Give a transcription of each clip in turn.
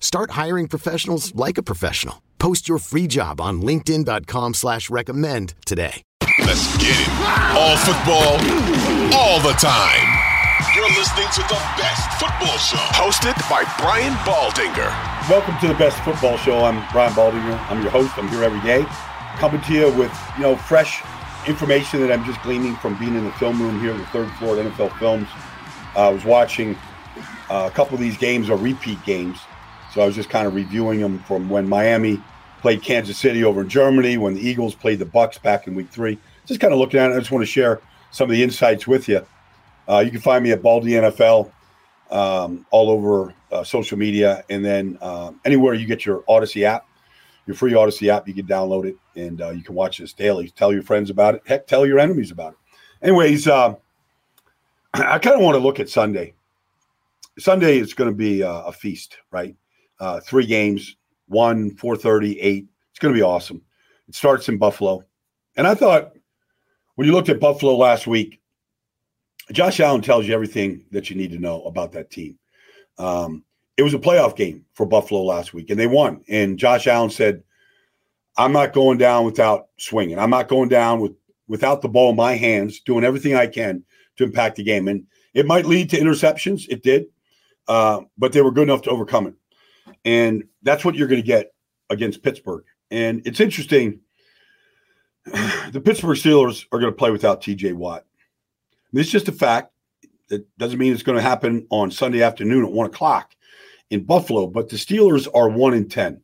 Start hiring professionals like a professional. Post your free job on LinkedIn.com slash recommend today. Let's get it. All football, all the time. You're listening to the best football show. Hosted by Brian Baldinger. Welcome to the best football show. I'm Brian Baldinger. I'm your host. I'm here every day. Coming to you with, you know, fresh information that I'm just gleaning from being in the film room here at the third floor at NFL Films. Uh, I was watching uh, a couple of these games are repeat games. So I was just kind of reviewing them from when Miami played Kansas City over in Germany, when the Eagles played the Bucks back in Week Three. Just kind of looking at it. I just want to share some of the insights with you. Uh, you can find me at Baldy NFL um, all over uh, social media, and then uh, anywhere you get your Audacy app, your free Audacy app, you can download it and uh, you can watch this daily. Tell your friends about it. Heck, tell your enemies about it. Anyways, uh, I kind of want to look at Sunday. Sunday is going to be a feast, right? Uh, three games, one, 430, eight. It's going to be awesome. It starts in Buffalo. And I thought when you looked at Buffalo last week, Josh Allen tells you everything that you need to know about that team. Um, it was a playoff game for Buffalo last week, and they won. And Josh Allen said, I'm not going down without swinging. I'm not going down with without the ball in my hands, doing everything I can to impact the game. And it might lead to interceptions. It did, uh, but they were good enough to overcome it. And that's what you're going to get against Pittsburgh. And it's interesting. The Pittsburgh Steelers are going to play without TJ Watt. This is just a fact. It doesn't mean it's going to happen on Sunday afternoon at one o'clock in Buffalo, but the Steelers are one in 10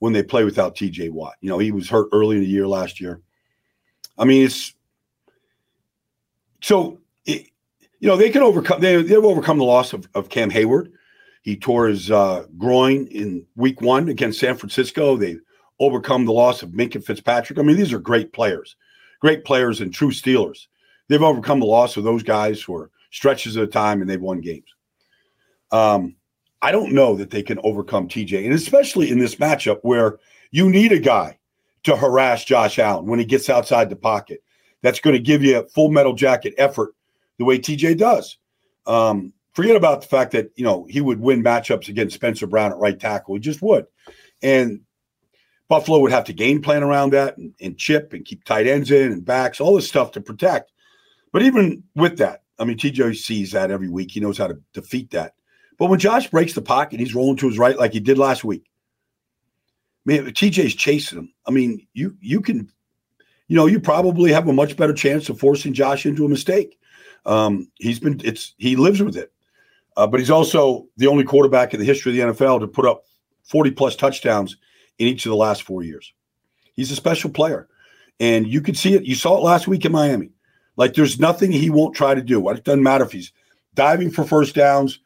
when they play without TJ Watt. You know, he was hurt early in the year last year. I mean, it's so, it, you know, they can overcome, they, they've overcome the loss of, of Cam Heyward. He tore his uh, groin in week one against San Francisco. They overcome the loss of Minkah Fitzpatrick. I mean, these are great players, great players and true Steelers. They've overcome the loss of those guys for stretches of time and they've won games. Um, I don't know that they can overcome TJ, and especially in this matchup where you need a guy to harass Josh Allen when he gets outside the pocket. That's going to give you a full metal jacket effort the way TJ does. Um, forget about the fact that you know he would win matchups against Spencer Brown at right tackle. He just would, and Buffalo would have to game plan around that and, and chip and keep tight ends in and backs, all this stuff to protect. But even with that, I mean, TJ sees that every week. He knows how to defeat that. But when Josh breaks the pocket, he's rolling to his right like he did last week. Man, TJ's chasing him. I mean, you you can, you know, you probably have a much better chance of forcing Josh into a mistake. Um, he's been it's he lives with it. Uh, but he's also the only quarterback in the history of the NFL to put up 40 plus touchdowns in each of the last four years. He's a special player. And you could see it. You saw it last week in Miami. Like there's nothing he won't try to do. It doesn't matter if he's diving for first downs,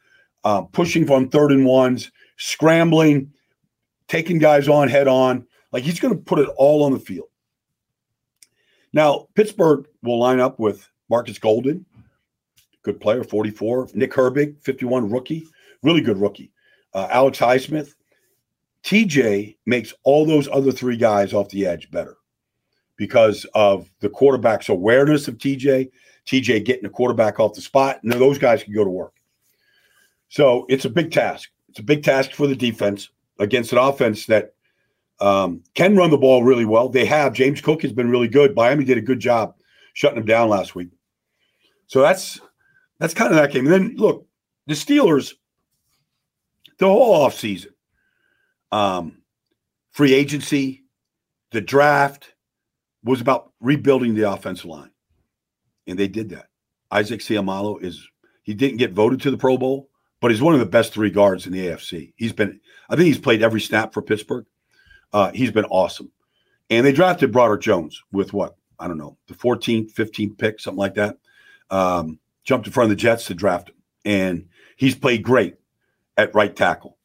uh, pushing from third and ones, scrambling, taking guys on head on. Like he's going to put it all on the field. Now, Pittsburgh will line up with Marcus Golden, good player, 44. Nick Herbig, 51, rookie, really good rookie. Uh, Alex Highsmith. TJ makes all those other three guys off the edge better because of the quarterback's awareness of TJ, TJ getting the quarterback off the spot, and those guys can go to work. So it's a big task. It's a big task for the defense against an offense that um, can run the ball really well. They have. James Cook has been really good. Miami did a good job shutting him down last week. So that's that's kind of that game. And then look, the Steelers, the whole offseason, um, free agency, the draft, was about rebuilding the offensive line, and they did that. Isaac Seumalo is he didn't get voted to the Pro Bowl, but he's one of the best three guards in the AFC. He's been, I think he's played every snap for Pittsburgh. Uh, he's been awesome. And they drafted Broderick Jones with what? I don't know, the 14th, 15th pick, something like that. Um, jumped in front of the Jets to draft him. And he's played great at right tackle.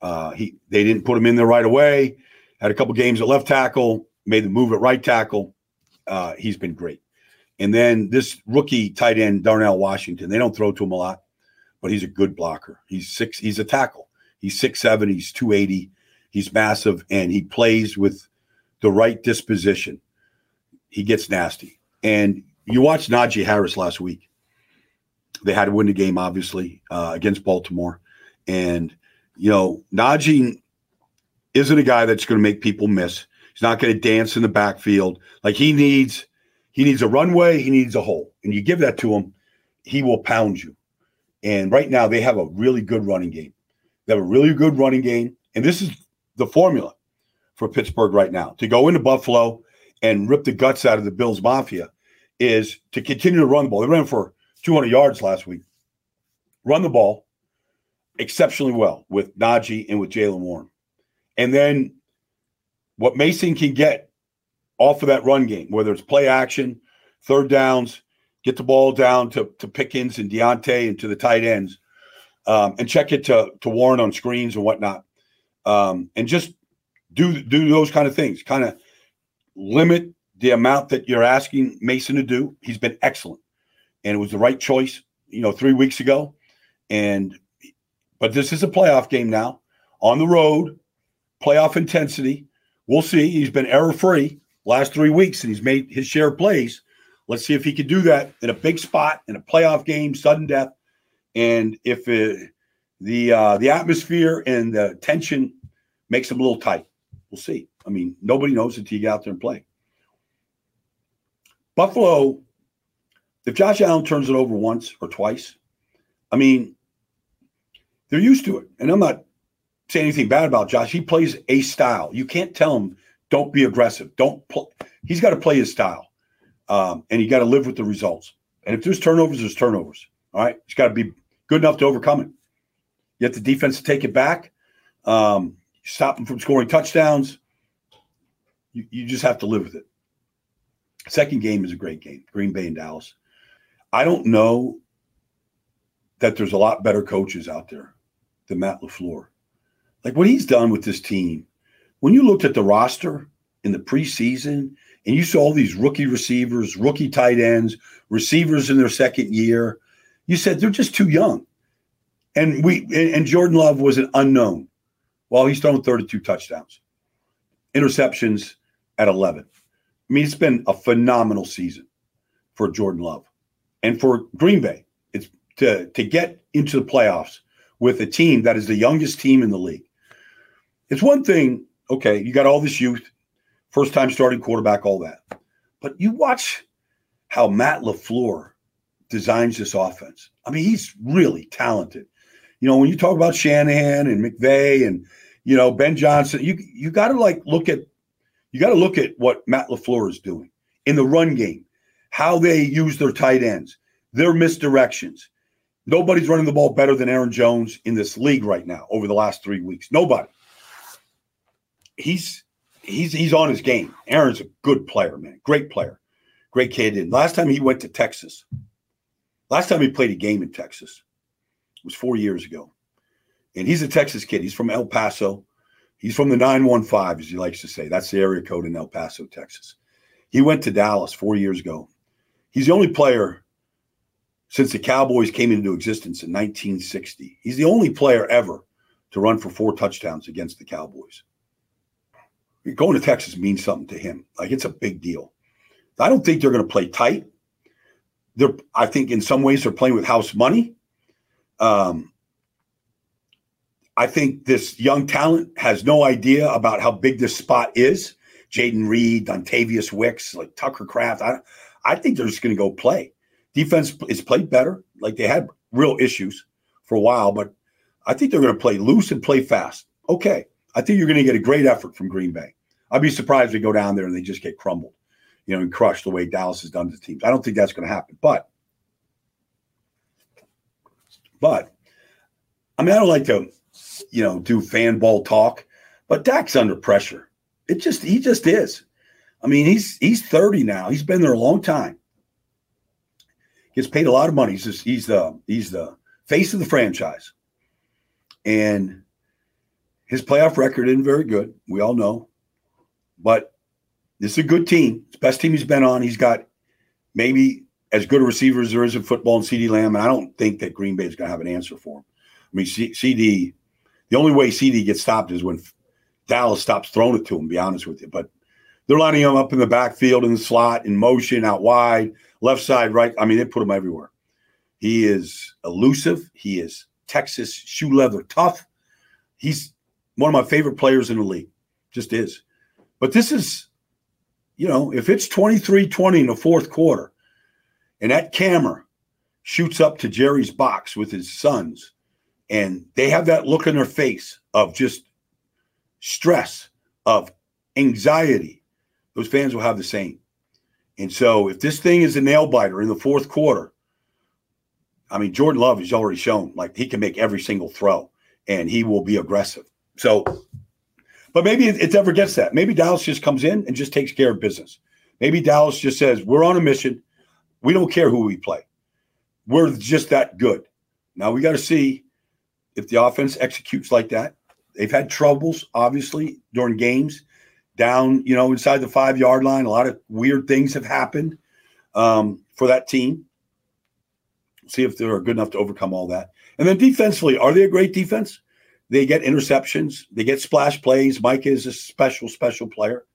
Uh, he they didn't put him in there right away. Had a couple games at left tackle, made the move at right tackle. Uh, he's been great. And then this rookie tight end, Darnell Washington, they don't throw to him a lot, but he's a good blocker. He's six, he's a tackle. He's six seven, he's 280, he's massive, and he plays with the right disposition. He gets nasty. And you watched Najee Harris last week. They had to win the game, obviously, uh, against Baltimore. And, you know, Najee isn't a guy that's going to make people miss. He's not going to dance in the backfield. Like he needs he needs a runway, he needs a hole. And you give that to him, he will pound you. And right now they have a really good running game. They have a really good running game. And this is the formula for Pittsburgh right now. To go into Buffalo and rip the guts out of the Bills Mafia is to continue to run the ball. They ran for 200 yards last week. Run the ball exceptionally well with Najee and with Jaylen Warren. And then what Mason can get off of that run game, whether it's play action, third downs, get the ball down to, to Pickens and Diontae and to the tight ends, um, and check it to, to Warren on screens and whatnot. Um, and just do do those kind of things. Kind of limit the amount that you're asking Mason to do. He's been excellent, and it was the right choice. You know, three weeks ago, and but this is a playoff game now on the road, playoff intensity. We'll see. He's been error free last three weeks, and he's made his share of plays. Let's see if he can do that in a big spot in a playoff game, sudden death, and if it, the uh, the atmosphere and the tension makes him a little tight. We'll see. I mean, nobody knows until you get out there and play. Buffalo, if Josh Allen turns it over once or twice, I mean, they're used to it. And I'm not saying anything bad about Josh. He plays a style. You can't tell him don't be aggressive. Don't pl- he's got to play his style. Um, and you got to live with the results. And if there's turnovers, there's turnovers. All right. It's got to be good enough to overcome it. You have the defense to take it back, um, stop them from scoring touchdowns. You, you just have to live with it. Second game is a great game Green Bay and Dallas. I don't know that there's a lot better coaches out there than Matt LaFleur. Like what he's done with this team when you looked at the roster in the preseason and you saw all these rookie receivers, rookie tight ends, receivers in their second year, you said they're just too young. And we and Jordan Love was an unknown. Well, he's thrown 32 touchdowns, interceptions at 11. I mean, it's been a phenomenal season for Jordan Love and for Green Bay. It's to to get into the playoffs with a team that is the youngest team in the league. It's one thing okay, you got all this youth, first time starting quarterback, all that. But you watch how Matt LaFleur designs this offense. I mean, he's really talented. You know, when you talk about Shanahan and McVay and you know Ben Johnson, you you got to like look at you got to look at what Matt LaFleur is doing in the run game, how they use their tight ends, their misdirections. Nobody's running the ball better than Aaron Jones in this league right now over the last three weeks. Nobody he's he's he's on his game. Aaron's a good player, man. Great player. Great kid. And last time he went to Texas, last time he played a game in Texas was four years ago. And he's a Texas kid. He's from El Paso. He's from the 915, as he likes to say. That's the area code in El Paso, Texas. He went to Dallas four years ago. He's the only player since the Cowboys came into existence in 1960. He's the only player ever to run for four touchdowns against the Cowboys going to Texas means something to him. Like it's a big deal. I don't think they're going to play tight. They're, I think, in some ways, they're playing with house money. Um, I think this young talent has no idea about how big this spot is. Jayden Reed, Dontayvion Wicks, like Tucker Kraft. I, I think they're just going to go play. Defense is played better. Like they had real issues for a while, but I think they're going to play loose and play fast. Okay. I think you're going to get a great effort from Green Bay. I'd be surprised if they go down there and they just get crumbled. you know, and crush the way Dallas has done to teams. I don't think that's going to happen. But, but, I mean, I don't like to, you know, do fan ball talk, but Dak's under pressure. It just, he just is. I mean, he's he's 30 now. He's been there a long time. Gets paid a lot of money. He's just, he's the he's the face of the franchise. And his playoff record isn't very good. We all know. But this is a good team. It's the best team he's been on. He's got maybe as good a receiver as there is in football and CeeDee Lamb. And I don't think that Green Bay is going to have an answer for him. I mean, CeeDee, the only way CeeDee gets stopped is when Dallas stops throwing it to him, be honest with you. But they're lining him up in the backfield, in the slot, in motion, out wide, left side, right. I mean, they put him everywhere. He is elusive. He is Texas shoe leather tough. He's one of my favorite players in the league. Just is. But this is, you know, if it's 23 20 in the fourth quarter and that camera shoots up to Jerry's box with his sons and they have that look in their face of just stress, of anxiety, those fans will have the same. And so if this thing is a nail biter in the fourth quarter, I mean, Jordan Love has already shown like he can make every single throw and he will be aggressive. So, but maybe it, it ever gets that. Maybe Dallas just comes in and just takes care of business. Maybe Dallas just says, we're on a mission. We don't care who we play. We're just that good. Now we got to see if the offense executes like that. They've had troubles, obviously, during games down, you know, inside the five yard line. A lot of weird things have happened um, for that team. See if they're good enough to overcome all that. And then defensively, are they a great defense? They get interceptions, they get splash plays. Micah is a special, special player.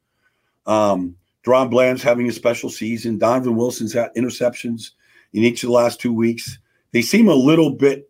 Um, DaRon Bland's having a special season. Donovan Wilson's had interceptions in each of the last two weeks. They seem a little bit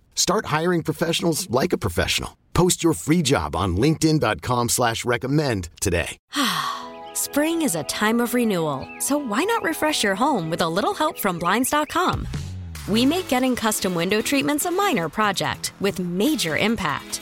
Start hiring professionals like a professional. Post your free job on LinkedIn.com slash recommend today. Spring is a time of renewal, so why not refresh your home with a little help from Blinds.com? We make getting custom window treatments a minor project with major impact.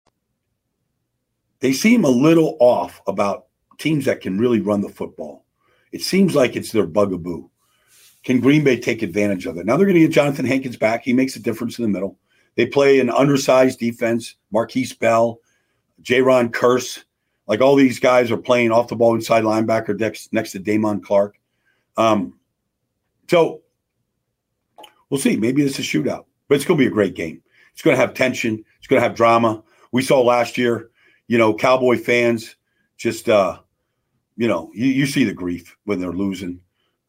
they seem a little off about teams that can really run the football. It seems like it's their bugaboo. Can Green Bay take advantage of it? Now they're going to get Johnathan Hankins back. He makes a difference in the middle. They play an undersized defense. Markquese Bell, J-Ron Curse, like all these guys are playing off the ball inside linebacker next, next to Damone Clark. Um, so we'll see. Maybe it's a shootout, but it's going to be a great game. It's going to have tension. It's going to have drama. We saw last year, you know, Cowboy fans just, uh, you know, you, you see the grief when they're losing.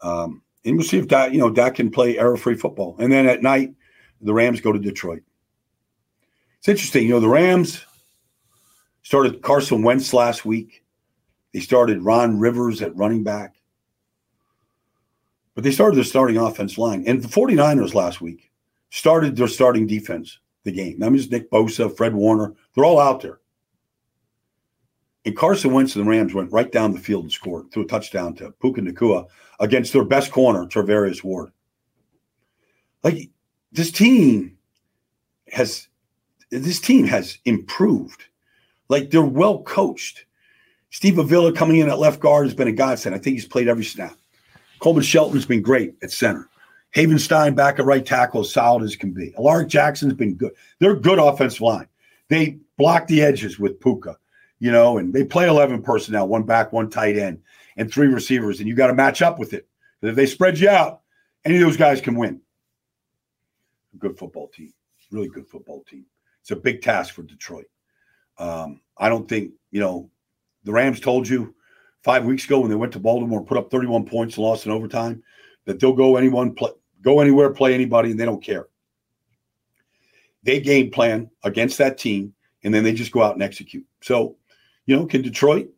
Um, and we'll see if that, you know, Dak can play error free football. And then at night, the Rams go to Detroit. It's interesting. You know, the Rams started Carson Wentz last week. They started Ron Rivers at running back. But they started their starting offense line. And the 49ers last week started their starting defense the game. That means Nick Bosa, Fred Warner, they're all out there. And Carson Wentz and the Rams went right down the field and scored, threw a touchdown to Puka Nacua against their best corner, Charvarius Ward. Like this team has this team has improved. Like they're well coached. Steve Avila coming in at left guard has been a godsend. I think he's played every snap. Coleman Shelton's been great at center. Havenstein back at right tackle, as solid as can be. Alaric Jackson's been good. They're good offensive line. They block the edges with Puka, you know, and they play 11 personnel, one back, one tight end, and three receivers, and you got to match up with it. If they spread you out, any of those guys can win. A good football team, really good football team. It's a big task for Detroit. Um, I don't think, you know, the Rams told you five weeks ago when they went to Baltimore, put up 31 points, lost in overtime, that they'll go anyone, play, go anywhere, play anybody, and they don't care. They game plan against that team, and then they just go out and execute. So, you know, can Detroit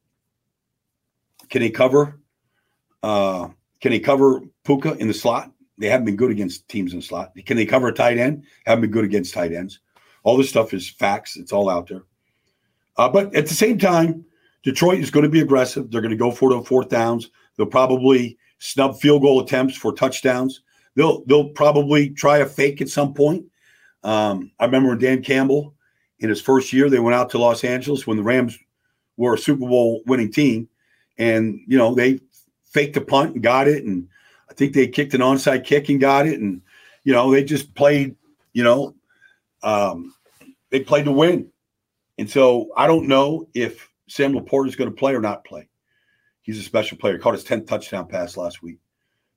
can they cover? Uh, can they cover Puka in the slot? They haven't been good against teams in the slot. Can they cover a tight end? Haven't been good against tight ends. All this stuff is facts. It's all out there. Uh, but at the same time, Detroit is going to be aggressive. They're going to go for the fourth downs. They'll probably snub field goal attempts for touchdowns. They'll they'll probably try a fake at some point. Um, I remember when Dan Campbell in his first year, they went out to Los Angeles when the Rams were a Super Bowl winning team, and you know they faked a punt and got it, and I think they kicked an onside kick and got it, and you know they just played, you know, um, they played to win, and so I don't know if Sam LaPorta is going to play or not play. He's a special player. Caught his 10th touchdown pass last week.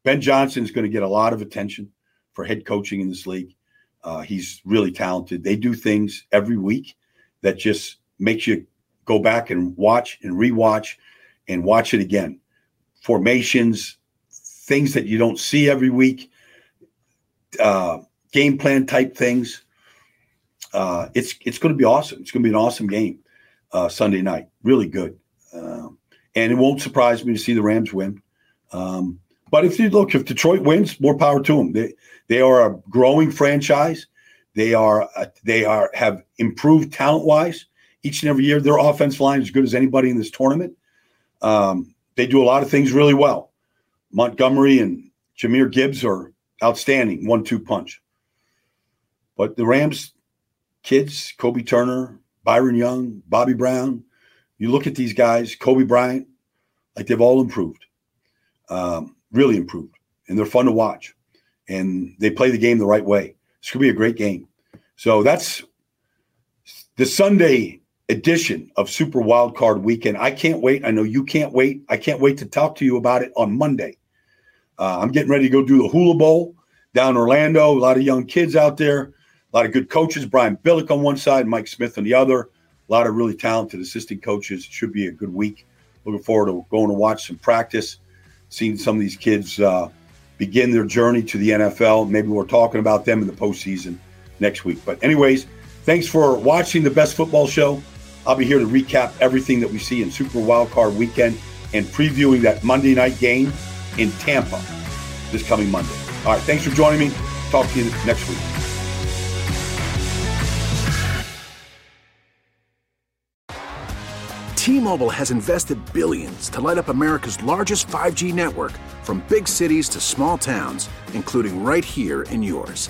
Ben Johnson is going to get a lot of attention for head coaching in this league. Uh, he's really talented. They do things every week that just makes you go back and watch and rewatch and watch it again. Formations, things that you don't see every week, uh, game plan type things. Uh, it's it's going to be awesome. It's going to be an awesome game uh, Sunday night. Really good. Um, and it won't surprise me to see the Rams win. Um, but if you look, if Detroit wins, more power to them. They they are a growing franchise. They are they are have improved talent wise each and every year. Their offensive line is as good as anybody in this tournament. Um, they do a lot of things really well. Montgomery and Jahmyr Gibbs are outstanding one two punch. But the Rams kids, Kobie Turner, Byron Young, Bobby Brown, you look at these guys, Cobie Durant, like they've all improved, um, really improved, and they're fun to watch, and they play the game the right way. It's going to be a great game. So that's the Sunday edition of Super Wild Card Weekend. I can't wait. I know you can't wait. I can't wait to talk to you about it on Monday. Uh, I'm getting ready to go do the Hula Bowl down Orlando. A lot of young kids out there, a lot of good coaches. Brian Billick on one side, Mike Smith on the other a lot of really talented assistant coaches. It should be a good week. Looking forward to going to watch some practice, seeing some of these kids uh, begin their journey to the NFL. Maybe we're talking about them in the postseason next week. But, anyways, thanks for watching the best football show. I'll be here to recap everything that we see in Super Wildcard Weekend and previewing that Monday night game in Tampa this coming Monday. All right, thanks for joining me. Talk to you next week. T-Mobile has invested billions to light up America's largest 5G network from big cities to small towns, including right here in yours.